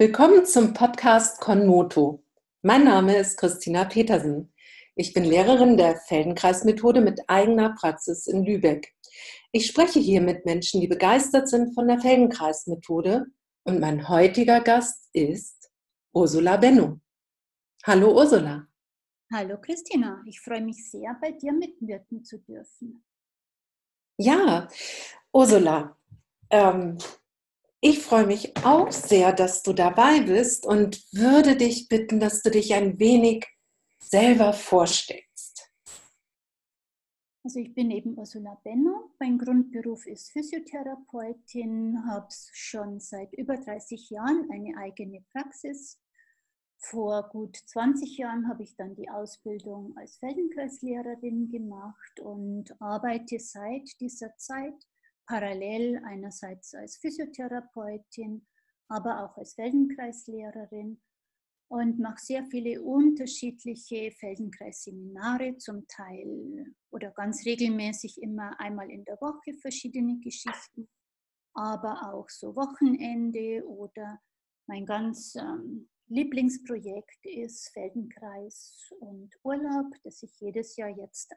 Willkommen zum Podcast Konmoto. Mein Name ist Christina Petersen. Ich bin Lehrerin der Feldenkreismethode mit eigener Praxis in Lübeck. Ich spreche hier mit Menschen, die begeistert sind von der Feldenkreismethode und mein heutiger Gast ist Ursula Benno. Hallo Ursula. Hallo Christina, ich freue mich sehr, bei dir mitwirken zu dürfen. Ja, Ursula, ähm, ich freue mich auch sehr, dass du dabei bist und würde dich bitten, dass du dich ein wenig selber vorstellst. Also ich bin eben Ursula Benno. Mein Grundberuf ist Physiotherapeutin, habe schon seit über 30 Jahren eine eigene Praxis. Vor gut 20 Jahren habe ich dann die Ausbildung als Feldenkreislehrerin gemacht und arbeite seit dieser Zeit parallel einerseits als Physiotherapeutin, aber auch als Feldenkreislehrerin und mache sehr viele unterschiedliche Feldenkreisseminare, zum Teil oder ganz regelmäßig immer einmal in der Woche verschiedene Geschichten, aber auch so Wochenende oder mein ganz ähm, Lieblingsprojekt ist Feldenkreis und Urlaub, das ich jedes Jahr jetzt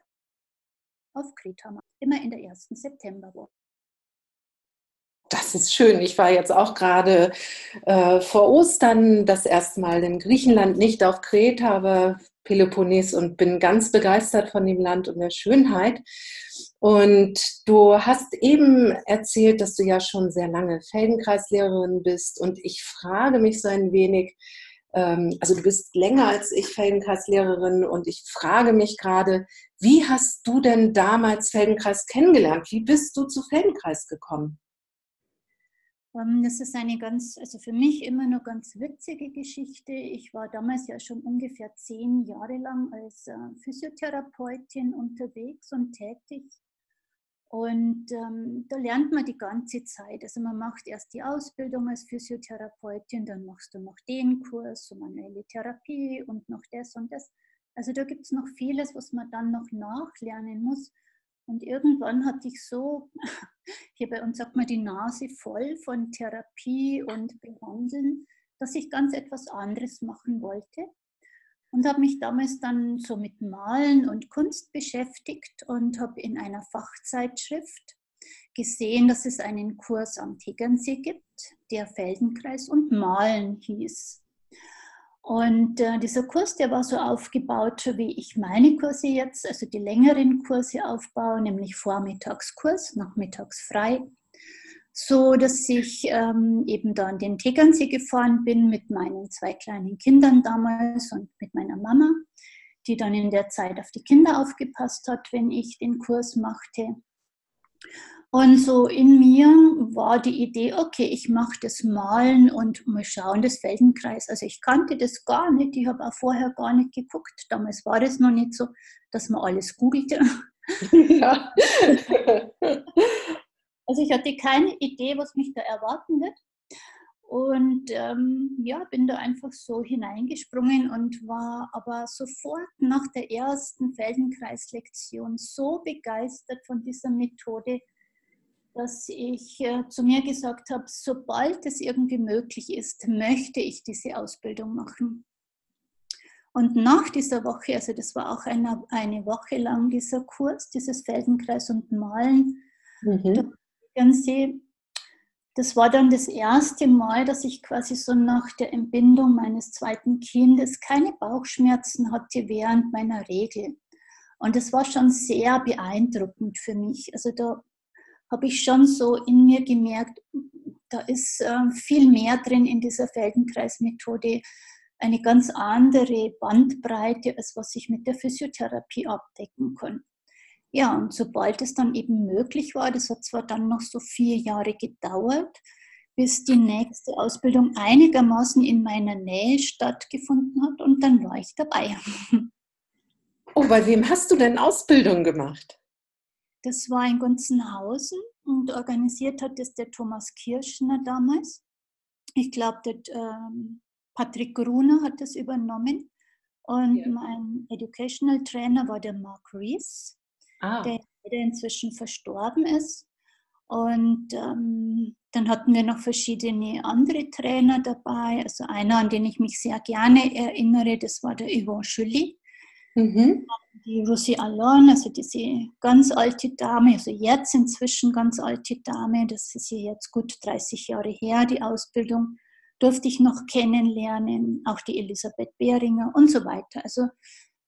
auf Kreta mache, immer in der ersten Septemberwoche das ist schön. Ich war jetzt auch gerade äh, vor Ostern das erste Mal in Griechenland, nicht auf Kreta, aber Peloponnes und bin ganz begeistert von dem Land und der Schönheit. Und du hast eben erzählt, dass du ja schon sehr lange Feldenkreislehrerin bist. Und ich frage mich so ein wenig, ähm, also du bist länger als ich Feldenkreislehrerin und ich frage mich gerade, wie hast du denn damals Feldenkreis kennengelernt? Wie bist du zu Feldenkreis gekommen? Ähm, das ist eine ganz, also für mich immer noch ganz witzige Geschichte. Ich war damals ja schon ungefähr zehn Jahre lang als äh, Physiotherapeutin unterwegs und tätig. Und ähm, da lernt man die ganze Zeit. Also man macht erst die Ausbildung als Physiotherapeutin, dann machst du noch den Kurs, so manuelle Therapie und noch das und das. Also da gibt es noch vieles, was man dann noch nachlernen muss. Und irgendwann hatte ich so, hier bei uns sagt man, die Nase voll von Therapie und Behandeln, dass ich ganz etwas anderes machen wollte. Und habe mich damals dann so mit Malen und Kunst beschäftigt und habe in einer Fachzeitschrift gesehen, dass es einen Kurs am Tegernsee gibt, der Feldenkreis und Malen hieß. Und äh, dieser Kurs, der war so aufgebaut, wie ich meine Kurse jetzt, also die längeren Kurse aufbaue, nämlich Vormittagskurs, nachmittags frei, so dass ich ähm, eben da an den Tegernsee gefahren bin mit meinen zwei kleinen Kindern damals und mit meiner Mama, die dann in der Zeit auf die Kinder aufgepasst hat, wenn ich den Kurs machte. Und so in mir war die Idee, okay, ich mache das Malen und mal schauen, das Feldenkreis. Also ich kannte das gar nicht, ich habe auch vorher gar nicht geguckt. Damals war das noch nicht so, dass man alles googelte. Ja. also ich hatte keine Idee, was mich da erwarten wird. Und ähm, ja, bin da einfach so hineingesprungen und war aber sofort nach der ersten Feldenkreislektion so begeistert von dieser Methode, dass ich äh, zu mir gesagt habe, sobald es irgendwie möglich ist, möchte ich diese Ausbildung machen. Und nach dieser Woche, also das war auch eine, eine Woche lang dieser Kurs, dieses Feldenkreis und Malen, mhm. Sie, das war dann das erste Mal, dass ich quasi so nach der Entbindung meines zweiten Kindes keine Bauchschmerzen hatte während meiner Regel. Und das war schon sehr beeindruckend für mich. Also da habe ich schon so in mir gemerkt, da ist äh, viel mehr drin in dieser Feldenkreismethode, eine ganz andere Bandbreite, als was ich mit der Physiotherapie abdecken kann. Ja, und sobald es dann eben möglich war, das hat zwar dann noch so vier Jahre gedauert, bis die nächste Ausbildung einigermaßen in meiner Nähe stattgefunden hat und dann war ich dabei. Oh, bei wem hast du denn Ausbildung gemacht? Das war in Gunzenhausen und organisiert hat das der Thomas Kirschner damals. Ich glaube, der ähm, Patrick Gruner hat das übernommen. Und ja. mein Educational Trainer war der Mark Rees, ah. der, inzwischen verstorben ist. Und ähm, dann hatten wir noch verschiedene andere Trainer dabei. Also einer, an den ich mich sehr gerne erinnere, das war der Yvon Julie. Mhm. Die Rosie Allon, also diese ganz alte Dame, also jetzt inzwischen ganz alte Dame, das ist ja jetzt gut 30 Jahre her, die Ausbildung, durfte ich noch kennenlernen, auch die Elisabeth Behringer und so weiter. Also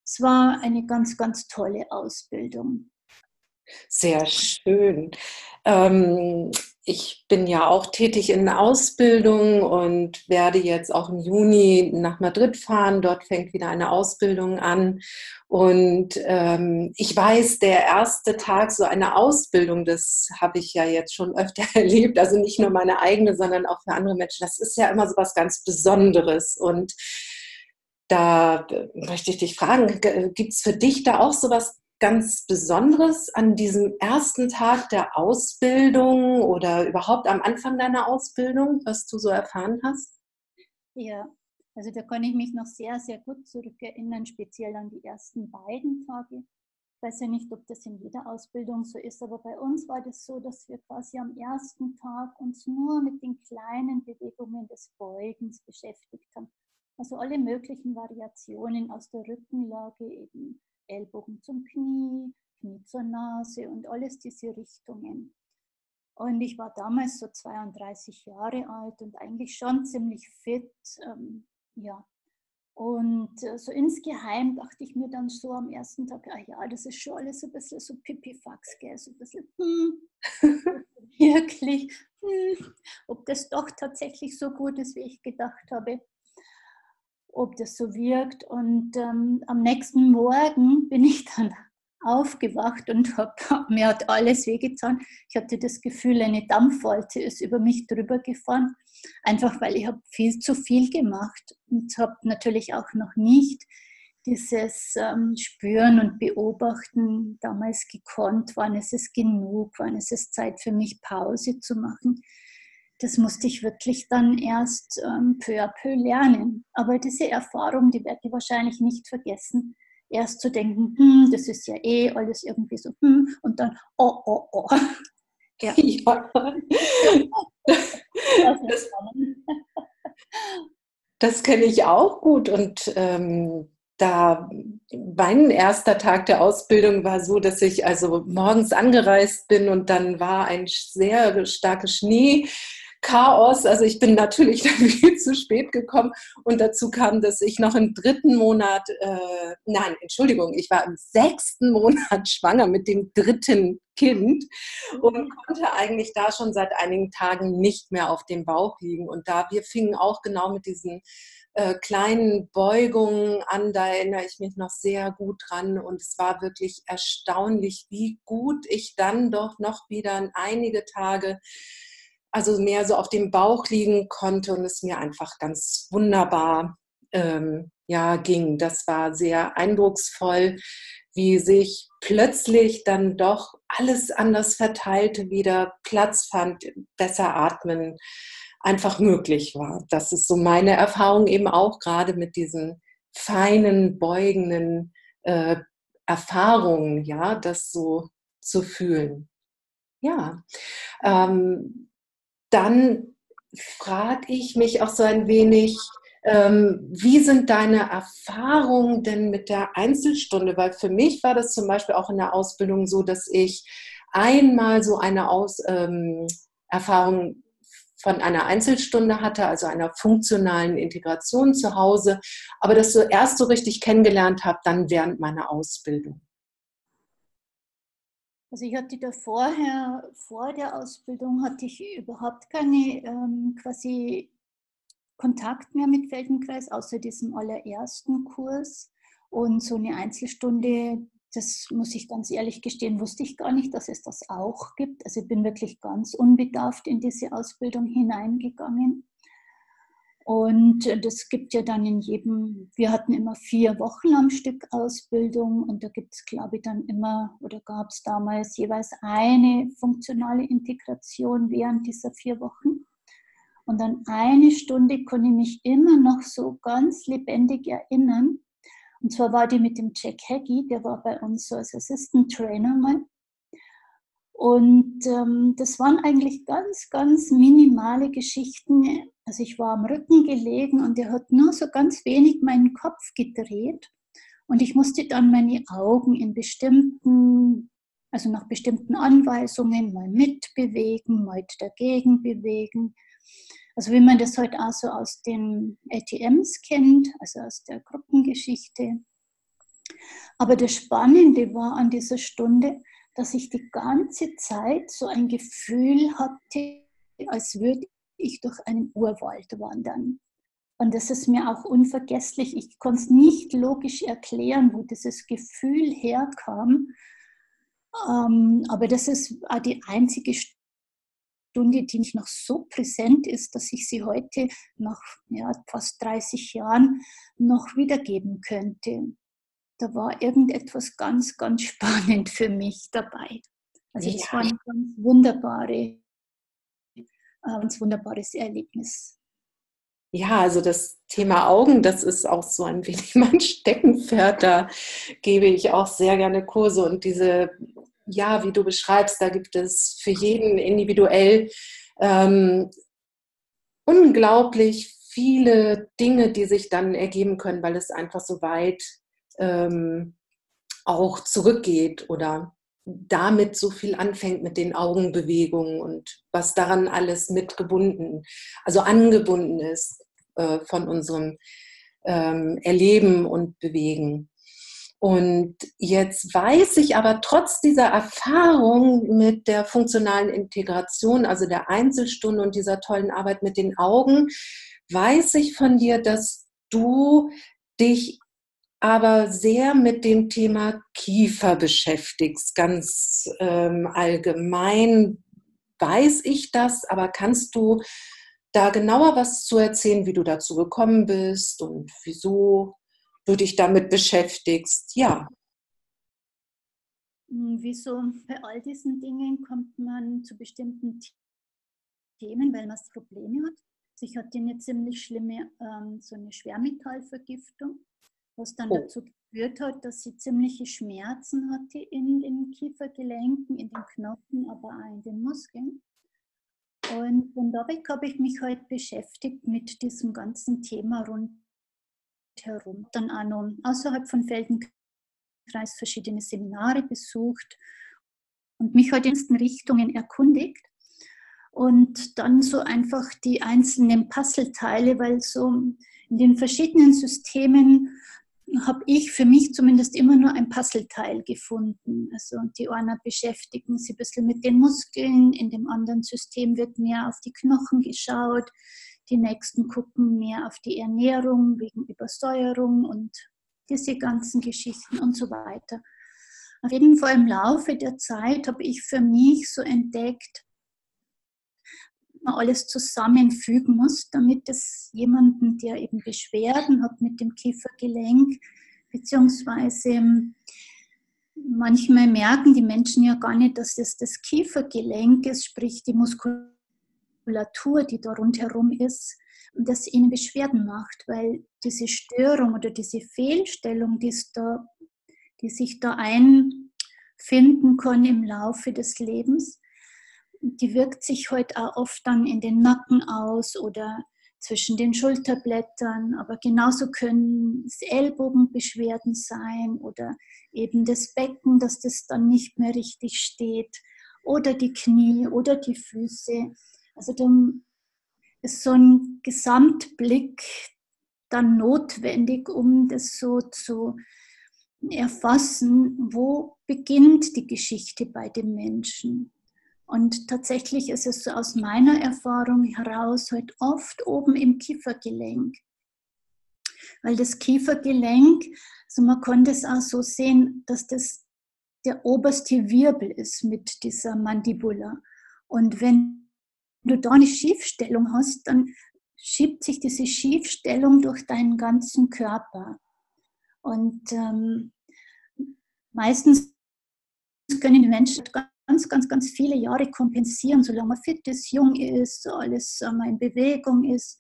es war eine ganz, ganz tolle Ausbildung. Sehr schön. Ähm, ich bin ja auch tätig in Ausbildung und werde jetzt auch im Juni nach Madrid fahren. Dort fängt wieder eine Ausbildung an. Und ähm, ich weiß, der erste Tag so eine Ausbildung, das habe ich ja jetzt schon öfter erlebt, also nicht nur meine eigene, sondern auch für andere Menschen. Das ist ja immer so was ganz Besonderes. Und da möchte ich dich fragen, gibt es für dich da auch so was ganz Besonderes an diesem ersten Tag der Ausbildung oder überhaupt am Anfang deiner Ausbildung, was du so erfahren hast? Ja, also da kann ich mich noch sehr, sehr gut zurückerinnern, speziell an die ersten beiden Tage. Ich weiß ja nicht, ob das in jeder Ausbildung so ist, aber bei uns war das so, dass wir quasi am ersten Tag uns nur mit den kleinen Bewegungen des Beugens beschäftigt haben. Also alle möglichen Variationen aus der Rückenlage, eben Ellbogen zum Knie, Knie zur Nase und alles diese Richtungen. Und ich war damals so 32 Jahre alt und eigentlich schon ziemlich fit. Ähm, ja. Und äh, so insgeheim dachte ich mir dann so am ersten Tag, ah ja, das ist schon alles ein bisschen so pipifax, gell? so ein bisschen, hm, wirklich, hm, ob das doch tatsächlich so gut ist, wie ich gedacht habe ob das so wirkt. Und ähm, am nächsten Morgen bin ich dann aufgewacht und hab, mir hat alles wehgetan. Ich hatte das Gefühl, eine Dampfwolke ist über mich drüber gefahren, einfach weil ich habe viel zu viel gemacht und habe natürlich auch noch nicht dieses ähm, Spüren und Beobachten damals gekonnt, wann ist es genug, wann ist es Zeit für mich Pause zu machen das musste ich wirklich dann erst ähm, peu à peu lernen. Aber diese Erfahrung, die werde ich wahrscheinlich nicht vergessen. Erst zu denken, hm, das ist ja eh alles irgendwie so, hm, und dann, oh, oh, oh. Ja. ja. Das, das kenne ich auch gut und ähm, da mein erster Tag der Ausbildung war so, dass ich also morgens angereist bin und dann war ein sehr starkes Schnee Chaos. Also ich bin natürlich viel zu spät gekommen und dazu kam, dass ich noch im dritten Monat, äh, nein, Entschuldigung, ich war im sechsten Monat schwanger mit dem dritten Kind und mhm. konnte eigentlich da schon seit einigen Tagen nicht mehr auf dem Bauch liegen. Und da wir fingen auch genau mit diesen äh, kleinen Beugungen an, da erinnere ich mich noch sehr gut dran und es war wirklich erstaunlich, wie gut ich dann doch noch wieder einige Tage also mehr so auf dem Bauch liegen konnte und es mir einfach ganz wunderbar ähm, ja, ging. Das war sehr eindrucksvoll, wie sich plötzlich dann doch alles anders verteilte, wieder Platz fand, besser atmen einfach möglich war. Das ist so meine Erfahrung eben auch gerade mit diesen feinen, beugenden äh, Erfahrungen, ja, das so zu fühlen. Ja, ähm, dann frage ich mich auch so ein wenig, ähm, wie sind deine Erfahrungen denn mit der Einzelstunde? Weil für mich war das zum Beispiel auch in der Ausbildung so, dass ich einmal so eine Aus, ähm, Erfahrung von einer Einzelstunde hatte, also einer funktionalen Integration zu Hause, aber das so erst so richtig kennengelernt habe, dann während meiner Ausbildung. Also ich hatte da vorher, vor der Ausbildung, hatte ich überhaupt keine ähm, quasi Kontakt mehr mit Feldenkreis, außer diesem allerersten Kurs. Und so eine Einzelstunde, das muss ich ganz ehrlich gestehen, wusste ich gar nicht, dass es das auch gibt. Also ich bin wirklich ganz unbedarft in diese Ausbildung hineingegangen. Und das gibt ja dann in jedem, wir hatten immer vier Wochen am Stück Ausbildung und da gibt es, glaube ich, dann immer oder gab es damals jeweils eine funktionale Integration während dieser vier Wochen. Und an eine Stunde konnte ich mich immer noch so ganz lebendig erinnern. Und zwar war die mit dem Jack Haggy, der war bei uns so als Assistant Trainer mal. Und ähm, das waren eigentlich ganz, ganz minimale Geschichten. Also ich war am Rücken gelegen und er hat nur so ganz wenig meinen Kopf gedreht. Und ich musste dann meine Augen in bestimmten, also nach bestimmten Anweisungen mal mitbewegen, mal dagegen bewegen. Also wie man das heute auch so aus den ATMs kennt, also aus der Gruppengeschichte. Aber das Spannende war an dieser Stunde, dass ich die ganze Zeit so ein Gefühl hatte, als würde ich durch einen Urwald wandern. Und das ist mir auch unvergesslich. Ich konnte es nicht logisch erklären, wo dieses Gefühl herkam. Ähm, aber das ist die einzige Stunde, die mich noch so präsent ist, dass ich sie heute nach ja, fast 30 Jahren noch wiedergeben könnte da war irgendetwas ganz, ganz spannend für mich dabei. Also es ja. war ein ganz wunderbare, äh, ganz wunderbares Erlebnis. Ja, also das Thema Augen, das ist auch so ein wenig mein Steckenpferd. Da gebe ich auch sehr gerne Kurse und diese, ja, wie du beschreibst, da gibt es für jeden individuell ähm, unglaublich viele Dinge, die sich dann ergeben können, weil es einfach so weit ähm, auch zurückgeht oder damit so viel anfängt mit den Augenbewegungen und was daran alles mitgebunden, also angebunden ist äh, von unserem ähm, Erleben und Bewegen. Und jetzt weiß ich aber trotz dieser Erfahrung mit der funktionalen Integration, also der Einzelstunde und dieser tollen Arbeit mit den Augen, weiß ich von dir, dass du dich aber sehr mit dem Thema Kiefer beschäftigst. Ganz ähm, allgemein weiß ich das, aber kannst du da genauer was zu erzählen, wie du dazu gekommen bist und wieso du dich damit beschäftigst? Ja. Hm, wieso bei all diesen Dingen kommt man zu bestimmten Themen, weil man Probleme hat. Also ich hatte eine ziemlich schlimme, ähm, so eine Schwermetallvergiftung was dann oh. dazu geführt hat, dass sie ziemliche Schmerzen hatte in den Kiefergelenken, in den Knochen, aber auch in den Muskeln. Und von da weg habe ich mich halt beschäftigt mit diesem ganzen Thema rundherum. Dann auch noch außerhalb von Feldenkreis verschiedene Seminare besucht und mich halt in den Richtungen erkundigt. Und dann so einfach die einzelnen Puzzleteile, weil so in den verschiedenen Systemen habe ich für mich zumindest immer nur ein Puzzleteil gefunden. Also die einen beschäftigen sich ein bisschen mit den Muskeln, in dem anderen System wird mehr auf die Knochen geschaut, die nächsten gucken mehr auf die Ernährung wegen Übersäuerung und diese ganzen Geschichten und so weiter. Auf jeden Fall im Laufe der Zeit habe ich für mich so entdeckt, man alles zusammenfügen muss, damit es jemanden, der eben Beschwerden hat mit dem Kiefergelenk, beziehungsweise manchmal merken die Menschen ja gar nicht, dass es das Kiefergelenk ist, sprich die Muskulatur, die da rundherum ist, und das ihnen Beschwerden macht, weil diese Störung oder diese Fehlstellung, die, da, die sich da einfinden kann im Laufe des Lebens, die wirkt sich heute auch oft dann in den Nacken aus oder zwischen den Schulterblättern, aber genauso können es Ellbogenbeschwerden sein oder eben das Becken, dass das dann nicht mehr richtig steht oder die Knie oder die Füße. Also dann ist so ein Gesamtblick dann notwendig, um das so zu erfassen, wo beginnt die Geschichte bei dem Menschen. Und tatsächlich ist es so aus meiner Erfahrung heraus halt oft oben im Kiefergelenk. Weil das Kiefergelenk, also man kann das auch so sehen, dass das der oberste Wirbel ist mit dieser Mandibula. Und wenn du da eine Schiefstellung hast, dann schiebt sich diese Schiefstellung durch deinen ganzen Körper. Und ähm, meistens können die Menschen ganz, ganz, ganz viele Jahre kompensieren, solange man fit ist, jung ist, alles mal in Bewegung ist,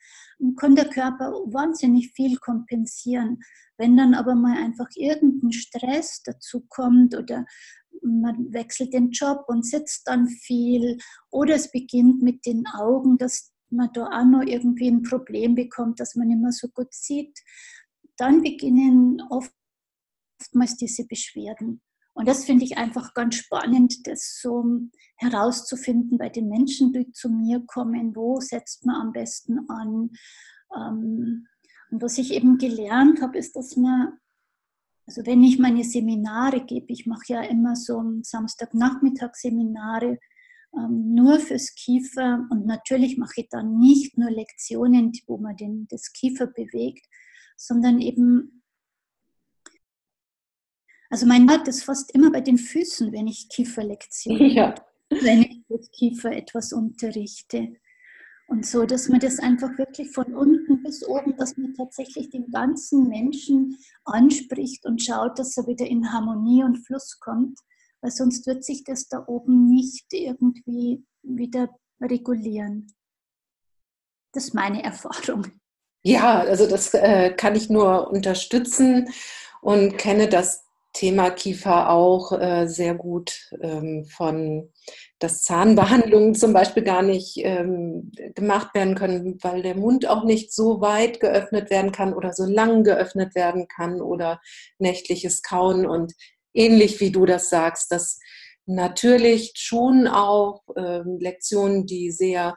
kann der Körper wahnsinnig viel kompensieren. Wenn dann aber mal einfach irgendein Stress dazu kommt oder man wechselt den Job und sitzt dann viel. Oder es beginnt mit den Augen, dass man da auch noch irgendwie ein Problem bekommt, dass man immer so gut sieht. Dann beginnen oftmals diese Beschwerden. Und das finde ich einfach ganz spannend, das so herauszufinden bei den Menschen, die zu mir kommen, wo setzt man am besten an. Ähm, und was ich eben gelernt habe, ist, dass man, also wenn ich meine Seminare gebe, ich mache ja immer so Samstagnachmittag Seminare ähm, nur fürs Kiefer und natürlich mache ich dann nicht nur Lektionen, wo man den, das Kiefer bewegt, sondern eben also mein Rat ist fast immer bei den Füßen, wenn ich Kieferlektionen, ja. wenn ich mit Kiefer etwas unterrichte. Und so, dass man das einfach wirklich von unten bis oben, dass man tatsächlich den ganzen Menschen anspricht und schaut, dass er wieder in Harmonie und Fluss kommt, weil sonst wird sich das da oben nicht irgendwie wieder regulieren. Das ist meine Erfahrung. Ja, also das äh, kann ich nur unterstützen und kenne das Thema Kiefer auch äh, sehr gut ähm, von, dass Zahnbehandlungen zum Beispiel gar nicht ähm, gemacht werden können, weil der Mund auch nicht so weit geöffnet werden kann oder so lang geöffnet werden kann oder nächtliches Kauen und ähnlich wie du das sagst, dass natürlich schon auch ähm, Lektionen, die sehr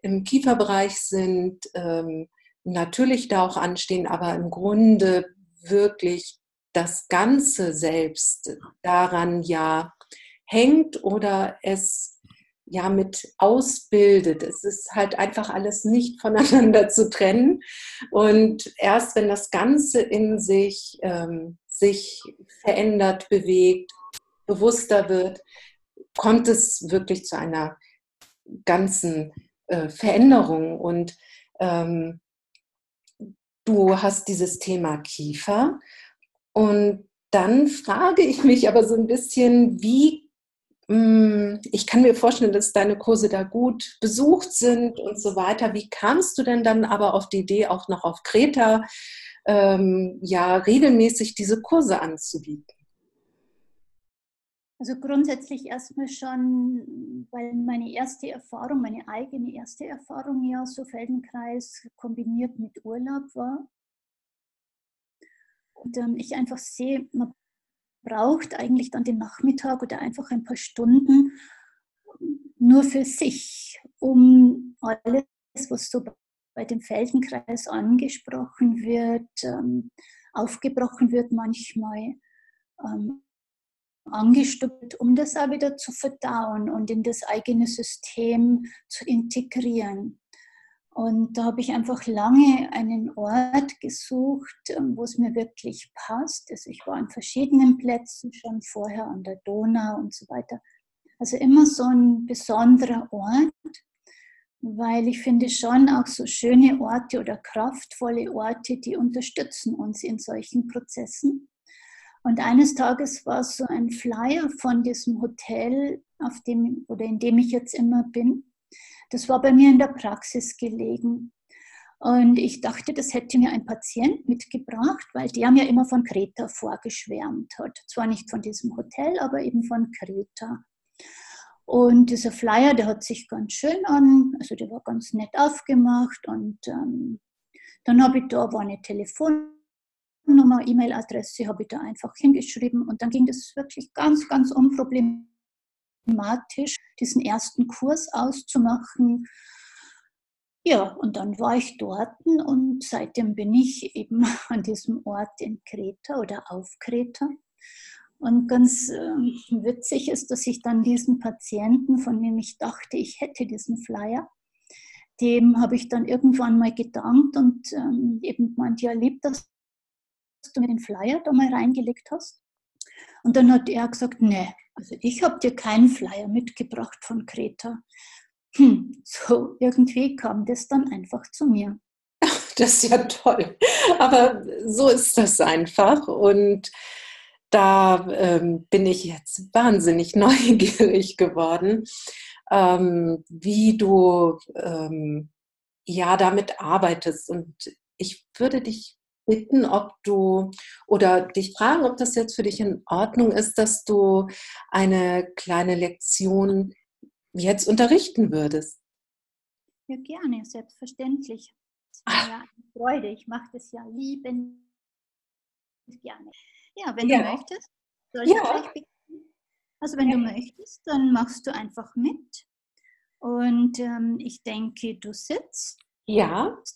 im Kieferbereich sind, ähm, natürlich da auch anstehen, aber im Grunde wirklich das Ganze selbst daran ja hängt oder es ja mit ausbildet. Es ist halt einfach alles nicht voneinander zu trennen. Und erst wenn das Ganze in sich ähm, sich verändert, bewegt, bewusster wird, kommt es wirklich zu einer ganzen äh, Veränderung. Und ähm, du hast dieses Thema Kiefer und dann frage ich mich aber so ein bisschen, wie, hm, ich kann mir vorstellen, dass deine Kurse da gut besucht sind und so weiter. Wie kamst du denn dann aber auf die Idee, auch noch auf Kreta ähm, ja regelmäßig diese Kurse anzubieten? Also grundsätzlich erstmal schon, weil meine erste Erfahrung, meine eigene erste Erfahrung ja so Feldenkreis kombiniert mit Urlaub war. Und ähm, ich einfach sehe, man braucht eigentlich dann den Nachmittag oder einfach ein paar Stunden nur für sich, um alles, was so bei dem Feldenkreis angesprochen wird, ähm, aufgebrochen wird manchmal, ähm, angestuppt, um das auch wieder zu verdauen und in das eigene System zu integrieren. Und da habe ich einfach lange einen Ort gesucht, ähm, wo es mir wirklich passt. Also ich war an verschiedenen Plätzen schon vorher an der Donau und so weiter. Also immer so ein besonderer Ort, weil ich finde schon auch so schöne Orte oder kraftvolle Orte, die unterstützen uns in solchen Prozessen. Und eines Tages war so ein Flyer von diesem Hotel, auf dem oder in dem ich jetzt immer bin. Das war bei mir in der Praxis gelegen. Und ich dachte, das hätte mir ein Patient mitgebracht, weil der mir immer von Kreta vorgeschwärmt hat. Zwar nicht von diesem Hotel, aber eben von Kreta. Und dieser Flyer, der hat sich ganz schön an, also der war ganz nett aufgemacht. Und ähm, dann habe ich da war eine Telefonnummer, E-Mail-Adresse, habe ich da einfach hingeschrieben. Und dann ging das wirklich ganz, ganz unproblematisch thematisch diesen ersten Kurs auszumachen. Ja, und dann war ich dort und seitdem bin ich eben an diesem Ort in Kreta oder auf Kreta. Und ganz äh, witzig ist, dass ich dann diesen Patienten, von dem ich dachte, ich hätte diesen Flyer, dem habe ich dann irgendwann mal gedankt und ähm, eben gemeint, ja, lieb, dass du mir den Flyer da mal reingelegt hast. Und dann hat er gesagt, nee, also ich habe dir keinen Flyer mitgebracht von Kreta. Hm, so irgendwie kam das dann einfach zu mir. Das ist ja toll. Aber so ist das einfach. Und da ähm, bin ich jetzt wahnsinnig neugierig geworden, ähm, wie du ähm, ja damit arbeitest. Und ich würde dich bitten, ob du oder dich fragen, ob das jetzt für dich in Ordnung ist, dass du eine kleine Lektion jetzt unterrichten würdest. Ja, gerne, selbstverständlich. Es war ja eine Freude. Ich mache das ja lieben gerne. Ja, wenn ja. du möchtest, soll ich ja. Also wenn ja. du möchtest, dann machst du einfach mit. Und ähm, ich denke, du sitzt. Ja. Und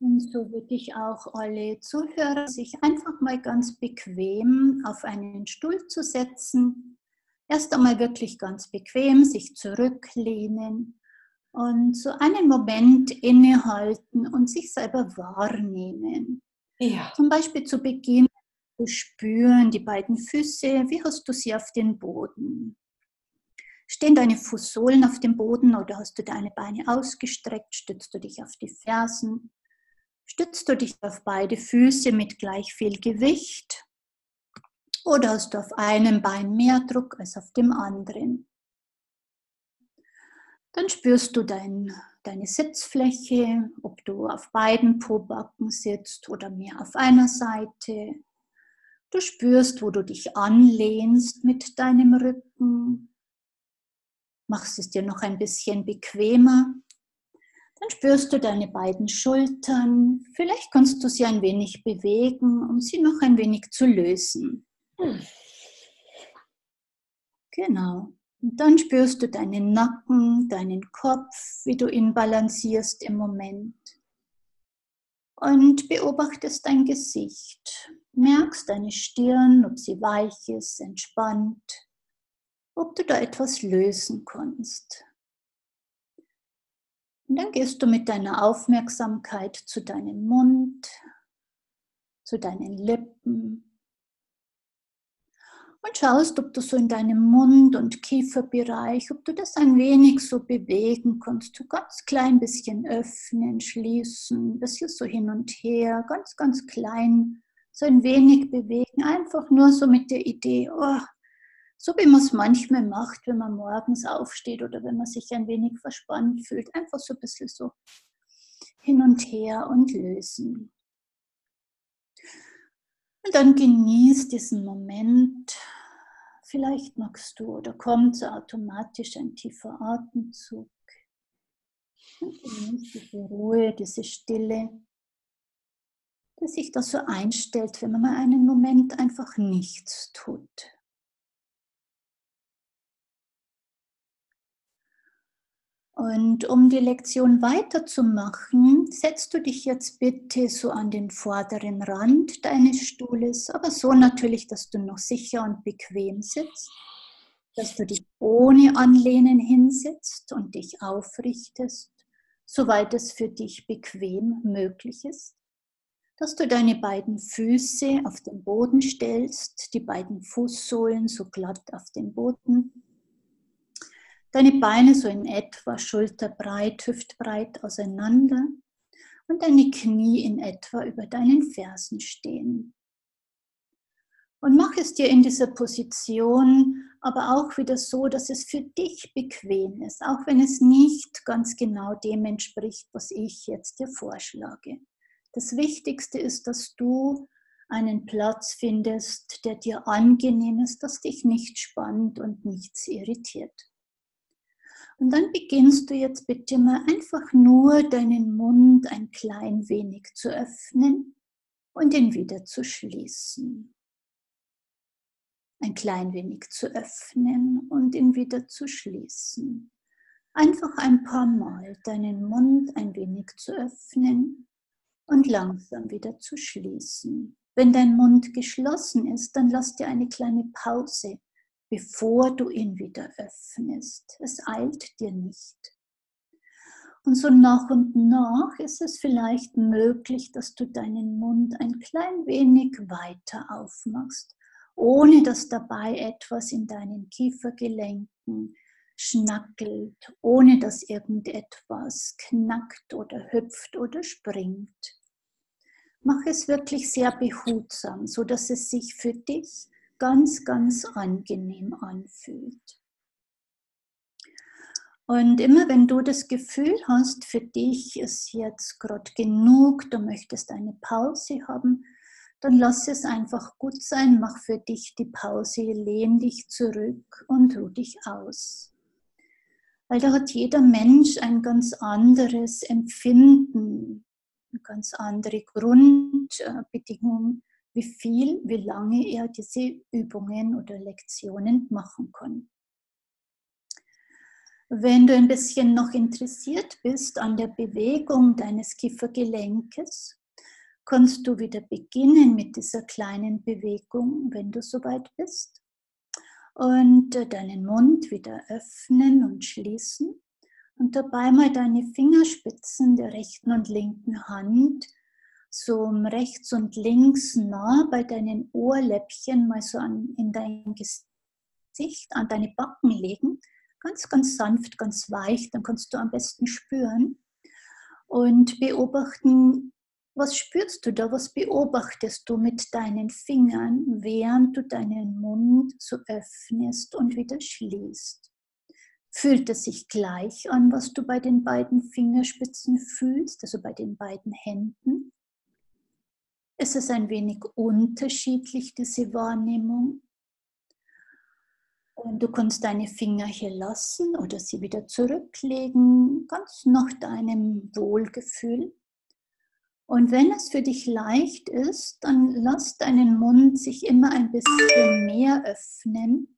so würde ich auch alle Zuhörer sich einfach mal ganz bequem auf einen Stuhl zu setzen. Erst einmal wirklich ganz bequem, sich zurücklehnen und so einen Moment innehalten und sich selber wahrnehmen. Ja. Zum Beispiel zu Beginn zu spüren, die beiden Füße, wie hast du sie auf den Boden? Stehen deine Fußsohlen auf dem Boden oder hast du deine Beine ausgestreckt? Stützt du dich auf die Fersen? Stützt du dich auf beide Füße mit gleich viel Gewicht? Oder hast du auf einem Bein mehr Druck als auf dem anderen? Dann spürst du dein, deine Sitzfläche, ob du auf beiden Pobacken sitzt oder mehr auf einer Seite. Du spürst, wo du dich anlehnst mit deinem Rücken. Machst es dir noch ein bisschen bequemer dann spürst du deine beiden Schultern. Vielleicht kannst du sie ein wenig bewegen, um sie noch ein wenig zu lösen. Genau. Und dann spürst du deinen Nacken, deinen Kopf, wie du ihn balancierst im Moment. Und beobachtest dein Gesicht. Merkst deine Stirn, ob sie weich ist, entspannt, ob du da etwas lösen kannst. Und dann gehst du mit deiner Aufmerksamkeit zu deinem Mund, zu deinen Lippen und schaust, ob du so in deinem Mund- und Kieferbereich, ob du das ein wenig so bewegen kannst, so ganz klein bisschen öffnen, schließen, ein bisschen so hin und her, ganz, ganz klein, so ein wenig bewegen, einfach nur so mit der Idee, oh, so wie man es manchmal macht, wenn man morgens aufsteht oder wenn man sich ein wenig verspannt fühlt. Einfach so ein bisschen so hin und her und lösen. Und dann genieß diesen Moment. Vielleicht magst du oder kommt so automatisch ein tiefer Atemzug. Und genieß diese Ruhe, diese Stille, die sich da so einstellt, wenn man mal einen Moment einfach nichts tut. Und um die Lektion weiterzumachen, setzt du dich jetzt bitte so an den vorderen Rand deines Stuhles, aber so natürlich, dass du noch sicher und bequem sitzt, dass du dich ohne Anlehnen hinsetzt und dich aufrichtest, soweit es für dich bequem möglich ist, dass du deine beiden Füße auf den Boden stellst, die beiden Fußsohlen so glatt auf den Boden Deine Beine so in etwa schulterbreit, hüftbreit auseinander und deine Knie in etwa über deinen Fersen stehen. Und mach es dir in dieser Position aber auch wieder so, dass es für dich bequem ist, auch wenn es nicht ganz genau dem entspricht, was ich jetzt dir vorschlage. Das Wichtigste ist, dass du einen Platz findest, der dir angenehm ist, dass dich nicht spannt und nichts irritiert. Und dann beginnst du jetzt bitte mal einfach nur deinen Mund ein klein wenig zu öffnen und ihn wieder zu schließen. Ein klein wenig zu öffnen und ihn wieder zu schließen. Einfach ein paar Mal deinen Mund ein wenig zu öffnen und langsam wieder zu schließen. Wenn dein Mund geschlossen ist, dann lass dir eine kleine Pause bevor du ihn wieder öffnest. Es eilt dir nicht. Und so nach und nach ist es vielleicht möglich, dass du deinen Mund ein klein wenig weiter aufmachst, ohne dass dabei etwas in deinen Kiefergelenken schnackelt, ohne dass irgendetwas knackt oder hüpft oder springt. Mach es wirklich sehr behutsam, so dass es sich für dich ganz, ganz angenehm anfühlt. Und immer wenn du das Gefühl hast, für dich ist jetzt gerade genug, du möchtest eine Pause haben, dann lass es einfach gut sein, mach für dich die Pause, lehn dich zurück und ruh dich aus. Weil da hat jeder Mensch ein ganz anderes Empfinden, eine ganz andere Grundbedingung, wie viel, wie lange er diese Übungen oder Lektionen machen kann. Wenn du ein bisschen noch interessiert bist an der Bewegung deines Kiefergelenkes, kannst du wieder beginnen mit dieser kleinen Bewegung, wenn du soweit bist. Und äh, deinen Mund wieder öffnen und schließen. Und dabei mal deine Fingerspitzen der rechten und linken Hand so rechts und links nah bei deinen Ohrläppchen mal so an, in dein Gesicht, an deine Backen legen Ganz, ganz sanft, ganz weich, dann kannst du am besten spüren und beobachten, was spürst du da, was beobachtest du mit deinen Fingern, während du deinen Mund so öffnest und wieder schließt. Fühlt es sich gleich an, was du bei den beiden Fingerspitzen fühlst, also bei den beiden Händen? Ist es ein wenig unterschiedlich, diese Wahrnehmung? Und du kannst deine Finger hier lassen oder sie wieder zurücklegen, ganz nach deinem Wohlgefühl. Und wenn es für dich leicht ist, dann lass deinen Mund sich immer ein bisschen mehr öffnen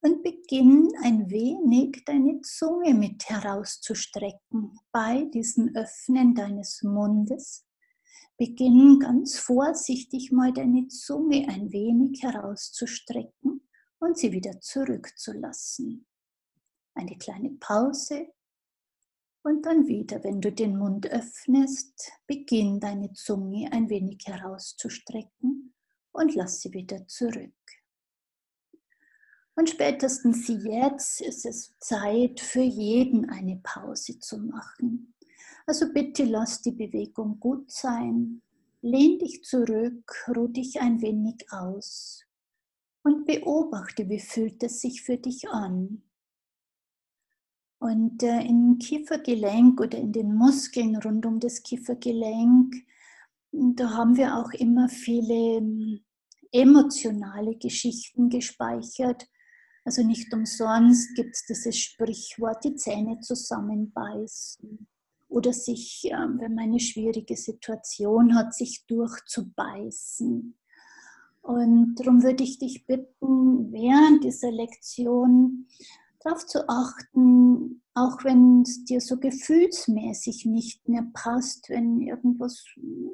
und beginn ein wenig deine Zunge mit herauszustrecken bei diesem Öffnen deines Mundes. Beginn ganz vorsichtig mal deine Zunge ein wenig herauszustrecken und sie wieder zurückzulassen. Eine kleine Pause und dann wieder, wenn du den Mund öffnest, beginn deine Zunge ein wenig herauszustrecken und lass sie wieder zurück. Und spätestens jetzt ist es Zeit für jeden eine Pause zu machen. Also bitte lass die Bewegung gut sein. Lehn dich zurück, ruh dich ein wenig aus und beobachte, wie fühlt es sich für dich an. Und äh, im Kiefergelenk oder in den Muskeln rund um das Kiefergelenk, da haben wir auch immer viele ähm, emotionale Geschichten gespeichert. Also nicht umsonst gibt es dieses Sprichwort, die Zähne zusammenbeißen oder sich, ähm, wenn man eine schwierige Situation hat, sich durchzubeißen. Und darum würde ich dich bitten, während dieser Lektion darauf zu achten, auch wenn es dir so gefühlsmäßig nicht mehr passt, wenn irgendwas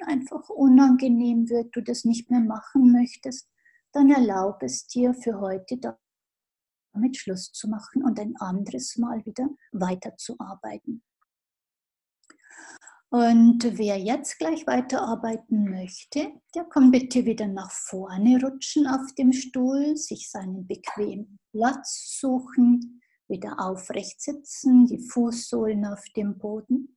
einfach unangenehm wird, du das nicht mehr machen möchtest, dann erlaub es dir für heute damit Schluss zu machen und ein anderes Mal wieder weiterzuarbeiten. Und wer jetzt gleich weiterarbeiten möchte, der kann bitte wieder nach vorne rutschen auf dem Stuhl, sich seinen bequemen Platz suchen, wieder aufrecht sitzen, die Fußsohlen auf dem Boden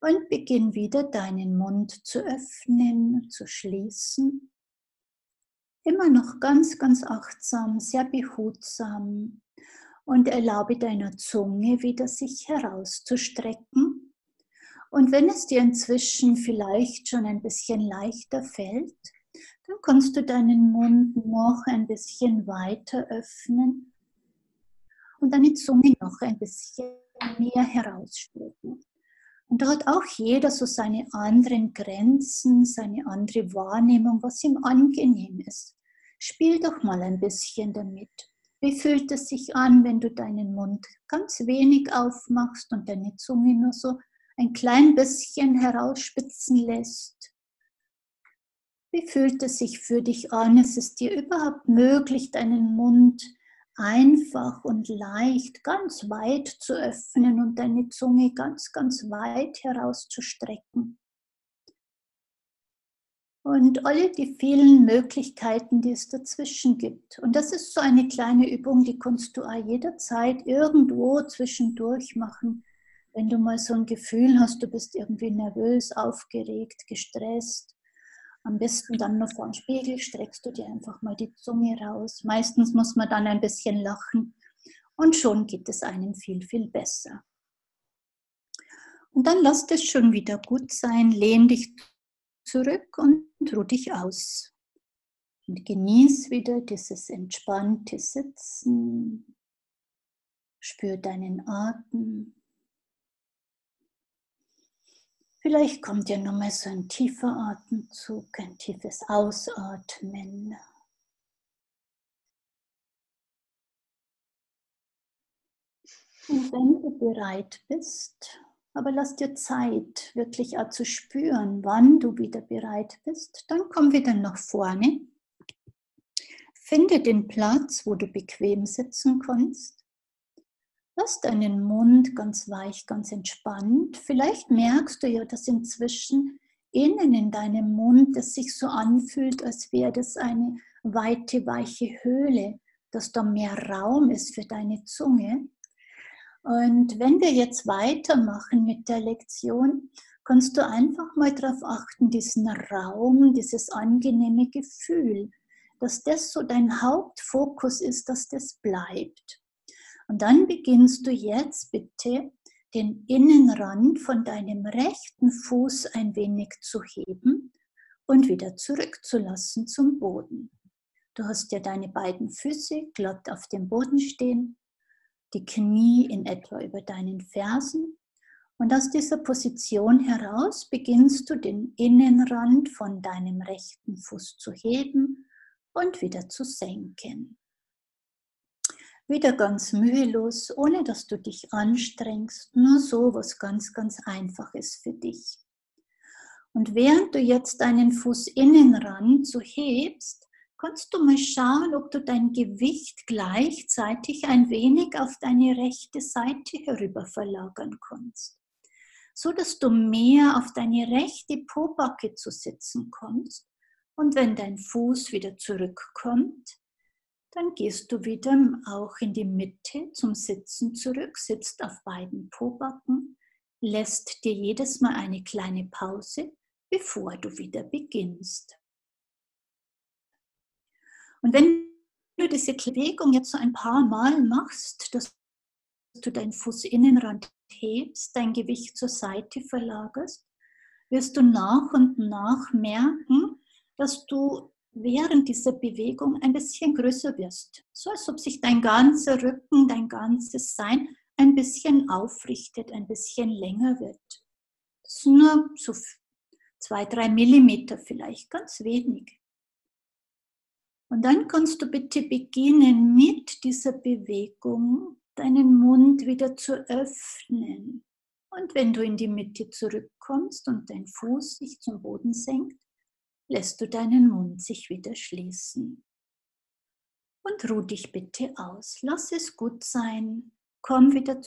und beginn wieder deinen Mund zu öffnen, zu schließen. Immer noch ganz, ganz achtsam, sehr behutsam und erlaube deiner Zunge wieder sich herauszustrecken und wenn es dir inzwischen vielleicht schon ein bisschen leichter fällt, dann kannst du deinen Mund noch ein bisschen weiter öffnen und deine Zunge noch ein bisschen mehr herausstrecken. Und da hat auch jeder so seine anderen Grenzen, seine andere Wahrnehmung, was ihm angenehm ist. Spiel doch mal ein bisschen damit. Wie fühlt es sich an, wenn du deinen Mund ganz wenig aufmachst und deine Zunge nur so ein klein bisschen herausspitzen lässt. Wie fühlt es sich für dich an? Ist es dir überhaupt möglich, deinen Mund einfach und leicht ganz weit zu öffnen und deine Zunge ganz, ganz weit herauszustrecken? Und alle die vielen Möglichkeiten, die es dazwischen gibt. Und das ist so eine kleine Übung, die kannst du auch jederzeit irgendwo zwischendurch machen wenn du mal so ein Gefühl hast, du bist irgendwie nervös, aufgeregt, gestresst, am besten dann noch vor dem Spiegel streckst du dir einfach mal die Zunge raus. Meistens muss man dann ein bisschen lachen Und schon geht es einem viel, viel besser. Und dann lass es schon wieder gut sein, lehn dich zurück und ruh dich aus. Und genieß wieder dieses entspannte Sitzen. Spür deinen Atem. Vielleicht kommt ja nochmal so ein tiefer Atemzug, ein tiefes Ausatmen. Und wenn du bereit bist, aber lass dir Zeit, wirklich auch zu spüren, wann du wieder bereit bist, dann komm wieder nach vorne. Finde den Platz, wo du bequem sitzen kannst. Lass deinen Mund ganz weich, ganz entspannt. Vielleicht merkst du ja, dass inzwischen innen in deinem Mund es sich so anfühlt, als wäre das eine weite, weiche Höhle, dass da mehr Raum ist für deine Zunge. Und wenn wir jetzt weitermachen mit der Lektion, kannst du einfach mal darauf achten, diesen Raum, dieses angenehme Gefühl, dass das so dein Hauptfokus ist, dass das bleibt. Und dann beginnst du jetzt bitte den Innenrand von deinem rechten Fuß ein wenig zu heben und wieder zurückzulassen zum Boden. Du hast ja deine beiden Füße glatt auf dem Boden stehen, die Knie in etwa über deinen Fersen und aus dieser Position heraus beginnst du den Innenrand von deinem rechten Fuß zu heben und wieder zu senken. Wieder ganz mühelos, ohne dass du dich anstrengst, nur so was ganz, ganz Einfaches für dich. Und während du jetzt deinen Fuß Fußinnenrand so hebst, kannst du mal schauen, ob du dein Gewicht gleichzeitig ein wenig auf deine rechte Seite herüber verlagern kannst, so dass du mehr auf deine rechte Pobacke zu sitzen kommst. Und wenn dein Fuß wieder zurückkommt, dann gehst du wieder auch in die Mitte zum Sitzen zurück, sitzt auf beiden Pobacken, lässt dir jedes Mal eine kleine Pause, bevor du wieder beginnst. Und wenn du diese Bewegung jetzt so ein paar Mal machst, dass du deinen Fußinnenrand hebst, dein Gewicht zur Seite verlagerst, wirst du nach und nach merken, dass du während dieser Bewegung ein bisschen größer wirst. So als ob sich dein ganzer Rücken, dein ganzes Sein ein bisschen aufrichtet, ein bisschen länger wird. Das ist nur so zwei, drei Millimeter vielleicht, ganz wenig. Und dann kannst du bitte beginnen mit dieser Bewegung deinen Mund wieder zu öffnen. Und wenn du in die Mitte zurückkommst und dein Fuß sich zum Boden senkt, lässt du deinen Mund sich wieder schließen. Und ruh dich bitte aus. Lass es gut sein. Komm wieder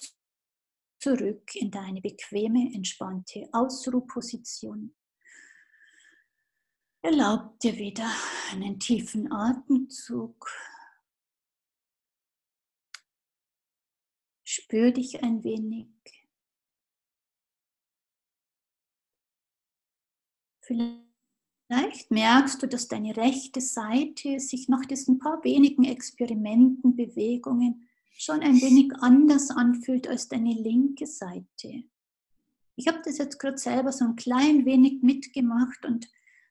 zurück in deine bequeme, entspannte Ausruhposition. Erlaub dir wieder einen tiefen Atemzug. Spür dich ein wenig. Vielleicht Vielleicht merkst du, dass deine rechte Seite sich nach diesen paar wenigen Experimenten, Bewegungen schon ein wenig anders anfühlt als deine linke Seite. Ich habe das jetzt gerade selber so ein klein wenig mitgemacht und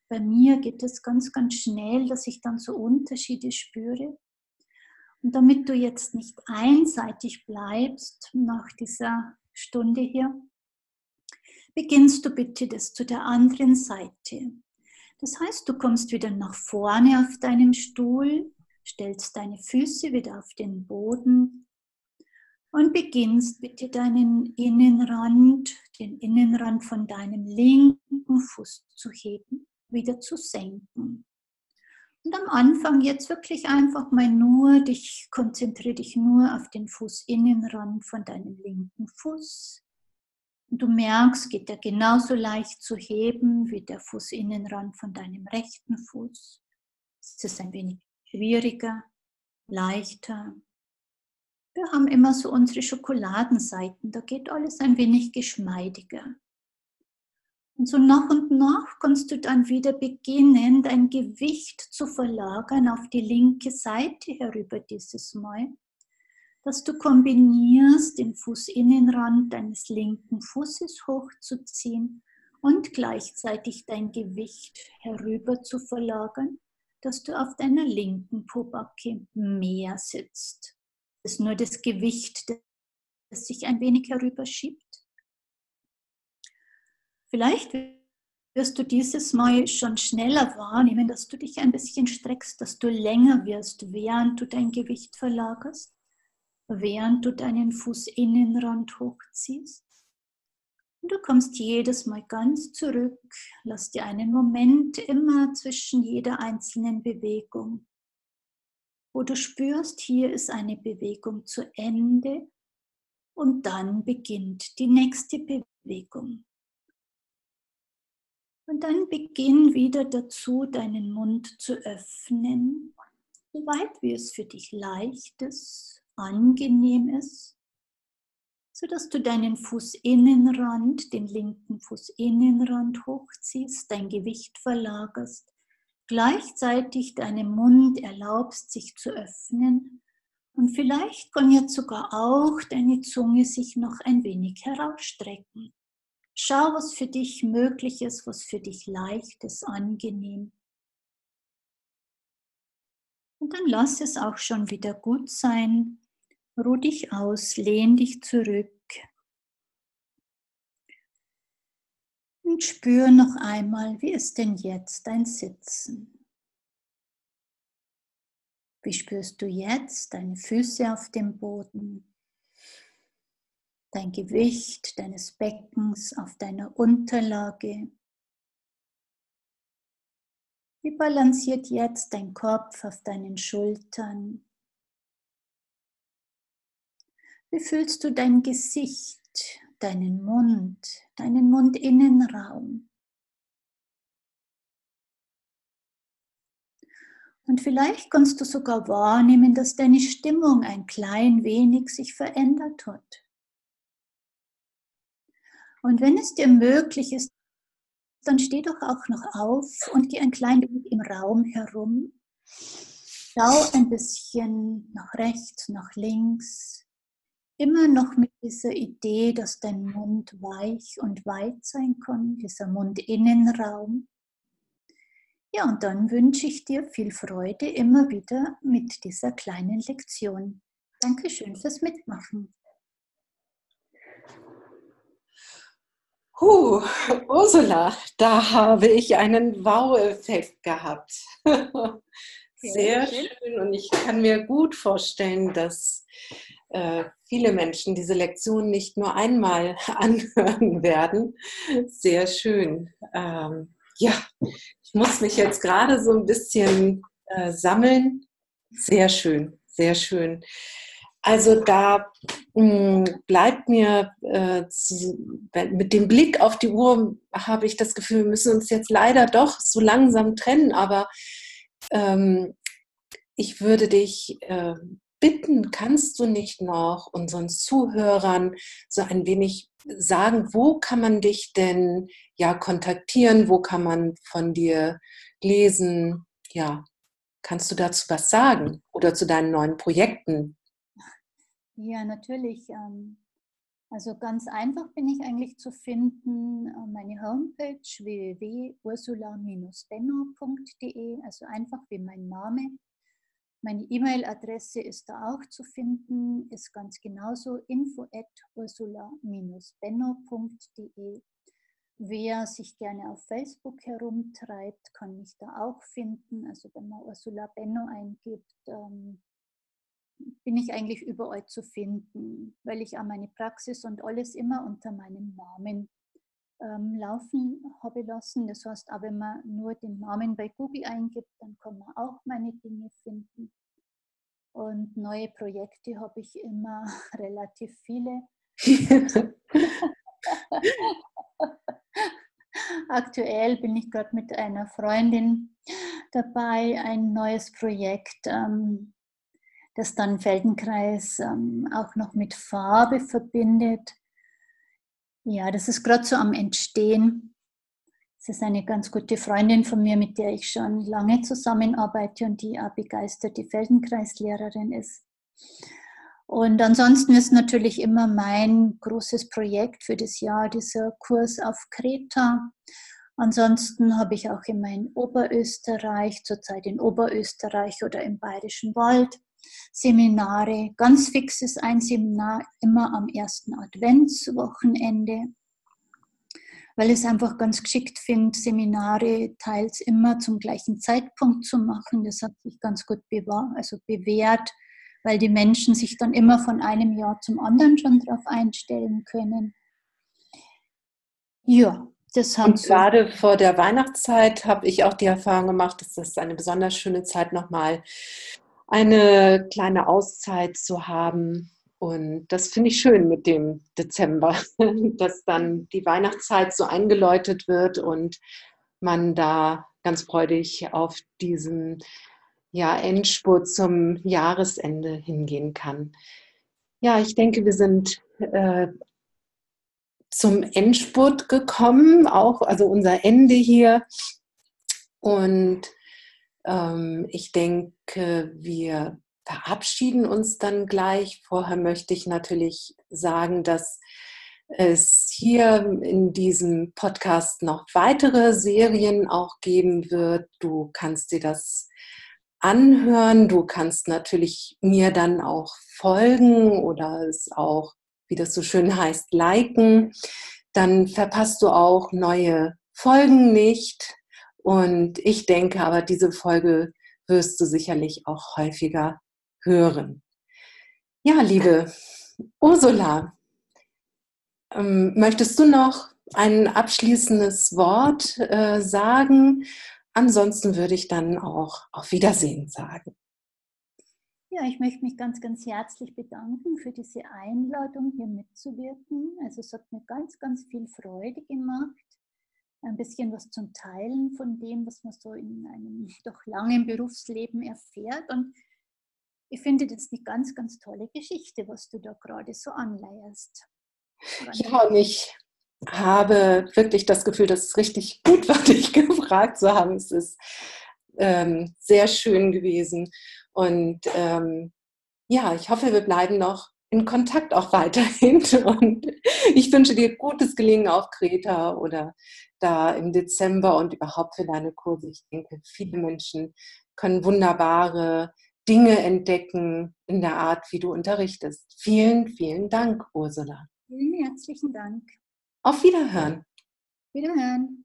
bei mir geht es ganz, ganz schnell, dass ich dann so Unterschiede spüre. Und damit du jetzt nicht einseitig bleibst nach dieser Stunde hier, beginnst du bitte das zu der anderen Seite. Das heißt, du kommst wieder nach vorne auf deinem Stuhl, stellst deine Füße wieder auf den Boden und beginnst bitte deinen Innenrand, den Innenrand von deinem linken Fuß zu heben, wieder zu senken. Und am Anfang jetzt wirklich einfach mal nur dich, konzentriere dich nur auf den Fußinnenrand von deinem linken Fuß. Du merkst, geht er genauso leicht zu heben wie der Fußinnenrand von deinem rechten Fuß. Es ist ein wenig schwieriger, leichter. Wir haben immer so unsere Schokoladenseiten, da geht alles ein wenig geschmeidiger. Und so nach und nach kannst du dann wieder beginnen, dein Gewicht zu verlagern auf die linke Seite herüber dieses Mal dass du kombinierst, den Fußinnenrand deines linken Fußes hochzuziehen und gleichzeitig dein Gewicht herüber zu verlagern, dass du auf deiner linken Pobacke mehr sitzt. Es ist nur das Gewicht, das sich ein wenig herüberschiebt. Vielleicht wirst du dieses Mal schon schneller wahrnehmen, dass du dich ein bisschen streckst, dass du länger wirst, während du dein Gewicht verlagerst, während du deinen Fußinnenrand hochziehst. Und du kommst jedes Mal ganz zurück, lass dir einen Moment immer zwischen jeder einzelnen Bewegung, wo du spürst, hier ist eine Bewegung zu Ende und dann beginnt die nächste Bewegung. Und dann beginn wieder dazu, deinen Mund zu öffnen, soweit wie es für dich leicht ist, angenehm ist, sodass du deinen Fußinnenrand, den linken Fußinnenrand hochziehst, dein Gewicht verlagerst, gleichzeitig deinem Mund erlaubst, sich zu öffnen und vielleicht kann jetzt sogar auch deine Zunge sich noch ein wenig herausstrecken. Schau, was für dich möglich ist, was für dich leicht ist, angenehm. Und dann lass es auch schon wieder gut sein. Ruh dich aus, lehn dich zurück. Und spür noch einmal, wie ist denn jetzt dein Sitzen? Wie spürst du jetzt deine Füße auf dem Boden? dein Gewicht deines Beckens auf deiner Unterlage. Wie balanciert jetzt dein Kopf auf deinen Schultern? Wie fühlst du dein Gesicht, deinen Mund, deinen Mundinnenraum? Und vielleicht kannst du sogar wahrnehmen, dass deine Stimmung ein klein wenig sich verändert hat. Und wenn es dir möglich ist, dann steh doch auch noch auf und geh ein klein wenig im Raum herum. Schau ein bisschen nach rechts, nach links. Immer noch mit dieser Idee, dass dein Mund weich und weit sein kann, dieser Mundinnenraum. Ja, und dann wünsche ich dir viel Freude immer wieder mit dieser kleinen Lektion. Dankeschön fürs Mitmachen. Huh, Ursula, da habe ich einen Wow-Effekt gehabt. Sehr schön und ich kann mir gut vorstellen, dass äh, viele Menschen diese Lektion nicht nur einmal anhören werden. Sehr schön. Ähm, ja, ich muss mich jetzt gerade so ein bisschen äh, sammeln. Sehr schön, sehr schön. Also da mh, hm, bleibt mir äh, mit dem Blick auf die Uhr, habe ich das Gefühl, wir müssen uns jetzt leider doch so langsam trennen, aber ähm, ich würde dich äh, bitten, kannst du nicht noch unseren Zuhörern so ein wenig sagen, wo kann man dich denn ja kontaktieren, wo kann man von dir lesen? Ja, kannst du dazu was sagen oder zu deinen neuen Projekten? Ja, natürlich. Ähm, also ganz einfach bin ich eigentlich zu finden, äh, meine Homepage www.ursula-benno.de, also einfach wie mein Name. Meine E-Mail-Adresse ist da auch zu finden, ist ganz genauso info at ursula-benno.de. Wer sich gerne auf Facebook herumtreibt, kann mich da auch finden. Also wenn man Ursula Benno eingibt, ähm, bin ich eigentlich überall zu finden, weil ich auch meine Praxis und alles immer unter meinem Namen ähm, laufen habe lassen. Das heißt, auch wenn man nur den Namen bei Google eingibt, dann kann man auch meine Dinge finden. Und neue Projekte habe ich immer relativ viele. Aktuell bin ich gerade mit einer Freundin dabei, ein neues Projekt ähm, das dann Feldenkreis ähm, auch noch mit Farbe verbindet. Ja, das ist gerade so am Entstehen. Es ist eine ganz gute Freundin von mir, mit der ich schon lange zusammenarbeite und die auch begeisterte Feldenkreislehrerin ist. Und ansonsten ist natürlich immer mein großes Projekt für das Jahr dieser Kurs auf Kreta. Ansonsten habe ich auch immer in Oberösterreich, zurzeit in Oberösterreich oder im Bayerischen Wald, Seminare. Ganz fix ist ein Seminar immer am ersten Adventswochenende, weil ich es einfach ganz geschickt finde, Seminare teils immer zum gleichen Zeitpunkt zu machen. Das hat sich ganz gut also bewährt, weil die Menschen sich dann immer von einem Jahr zum anderen schon darauf einstellen können. Ja, das Und gerade vor der Weihnachtszeit habe ich auch die Erfahrung gemacht, dass das eine besonders schöne Zeit nochmal eine kleine Auszeit zu haben. Und das finde ich schön mit dem Dezember, dass dann die Weihnachtszeit so eingeläutet wird und man da ganz freudig auf diesen ja, Endspurt zum Jahresende hingehen kann. Ja, ich denke, wir sind äh, zum Endspurt gekommen, auch also unser Ende hier. Und ich denke, wir verabschieden uns dann gleich. Vorher möchte ich natürlich sagen, dass es hier in diesem Podcast noch weitere Serien auch geben wird. Du kannst dir das anhören. Du kannst natürlich mir dann auch folgen oder es auch wie das so schön heißt, liken. Dann verpasst du auch neue Folgen nicht. Und ich denke aber, diese Folge wirst du sicherlich auch häufiger hören. Ja, liebe Ursula, ähm, möchtest du noch ein abschließendes Wort äh, sagen? Ansonsten würde ich dann auch auf Wiedersehen sagen. Ja, ich möchte mich ganz, ganz herzlich bedanken für diese Einladung, hier mitzuwirken. Also es hat mir ganz, ganz viel Freude gemacht, ein bisschen was zum Teilen von dem, was man so in einem doch langen Berufsleben erfährt. Und ich finde das eine ganz, ganz tolle Geschichte, was du da gerade so anleierst. Ja, und ich habe wirklich das Gefühl, dass es richtig gut war, dich gefragt zu haben. Es ist ähm, sehr schön gewesen. Und ähm, ja, ich hoffe, wir bleiben noch in Kontakt auch weiterhin. Und ich wünsche dir gutes Gelingen auf Kreta oder da im Dezember und überhaupt für deine Kurse. Ich denke, viele Menschen können wunderbare Dinge entdecken in der Art, wie du unterrichtest. Vielen, vielen Dank, Ursula. Vielen herzlichen Dank. Auf Wiederhören. Wiederhören.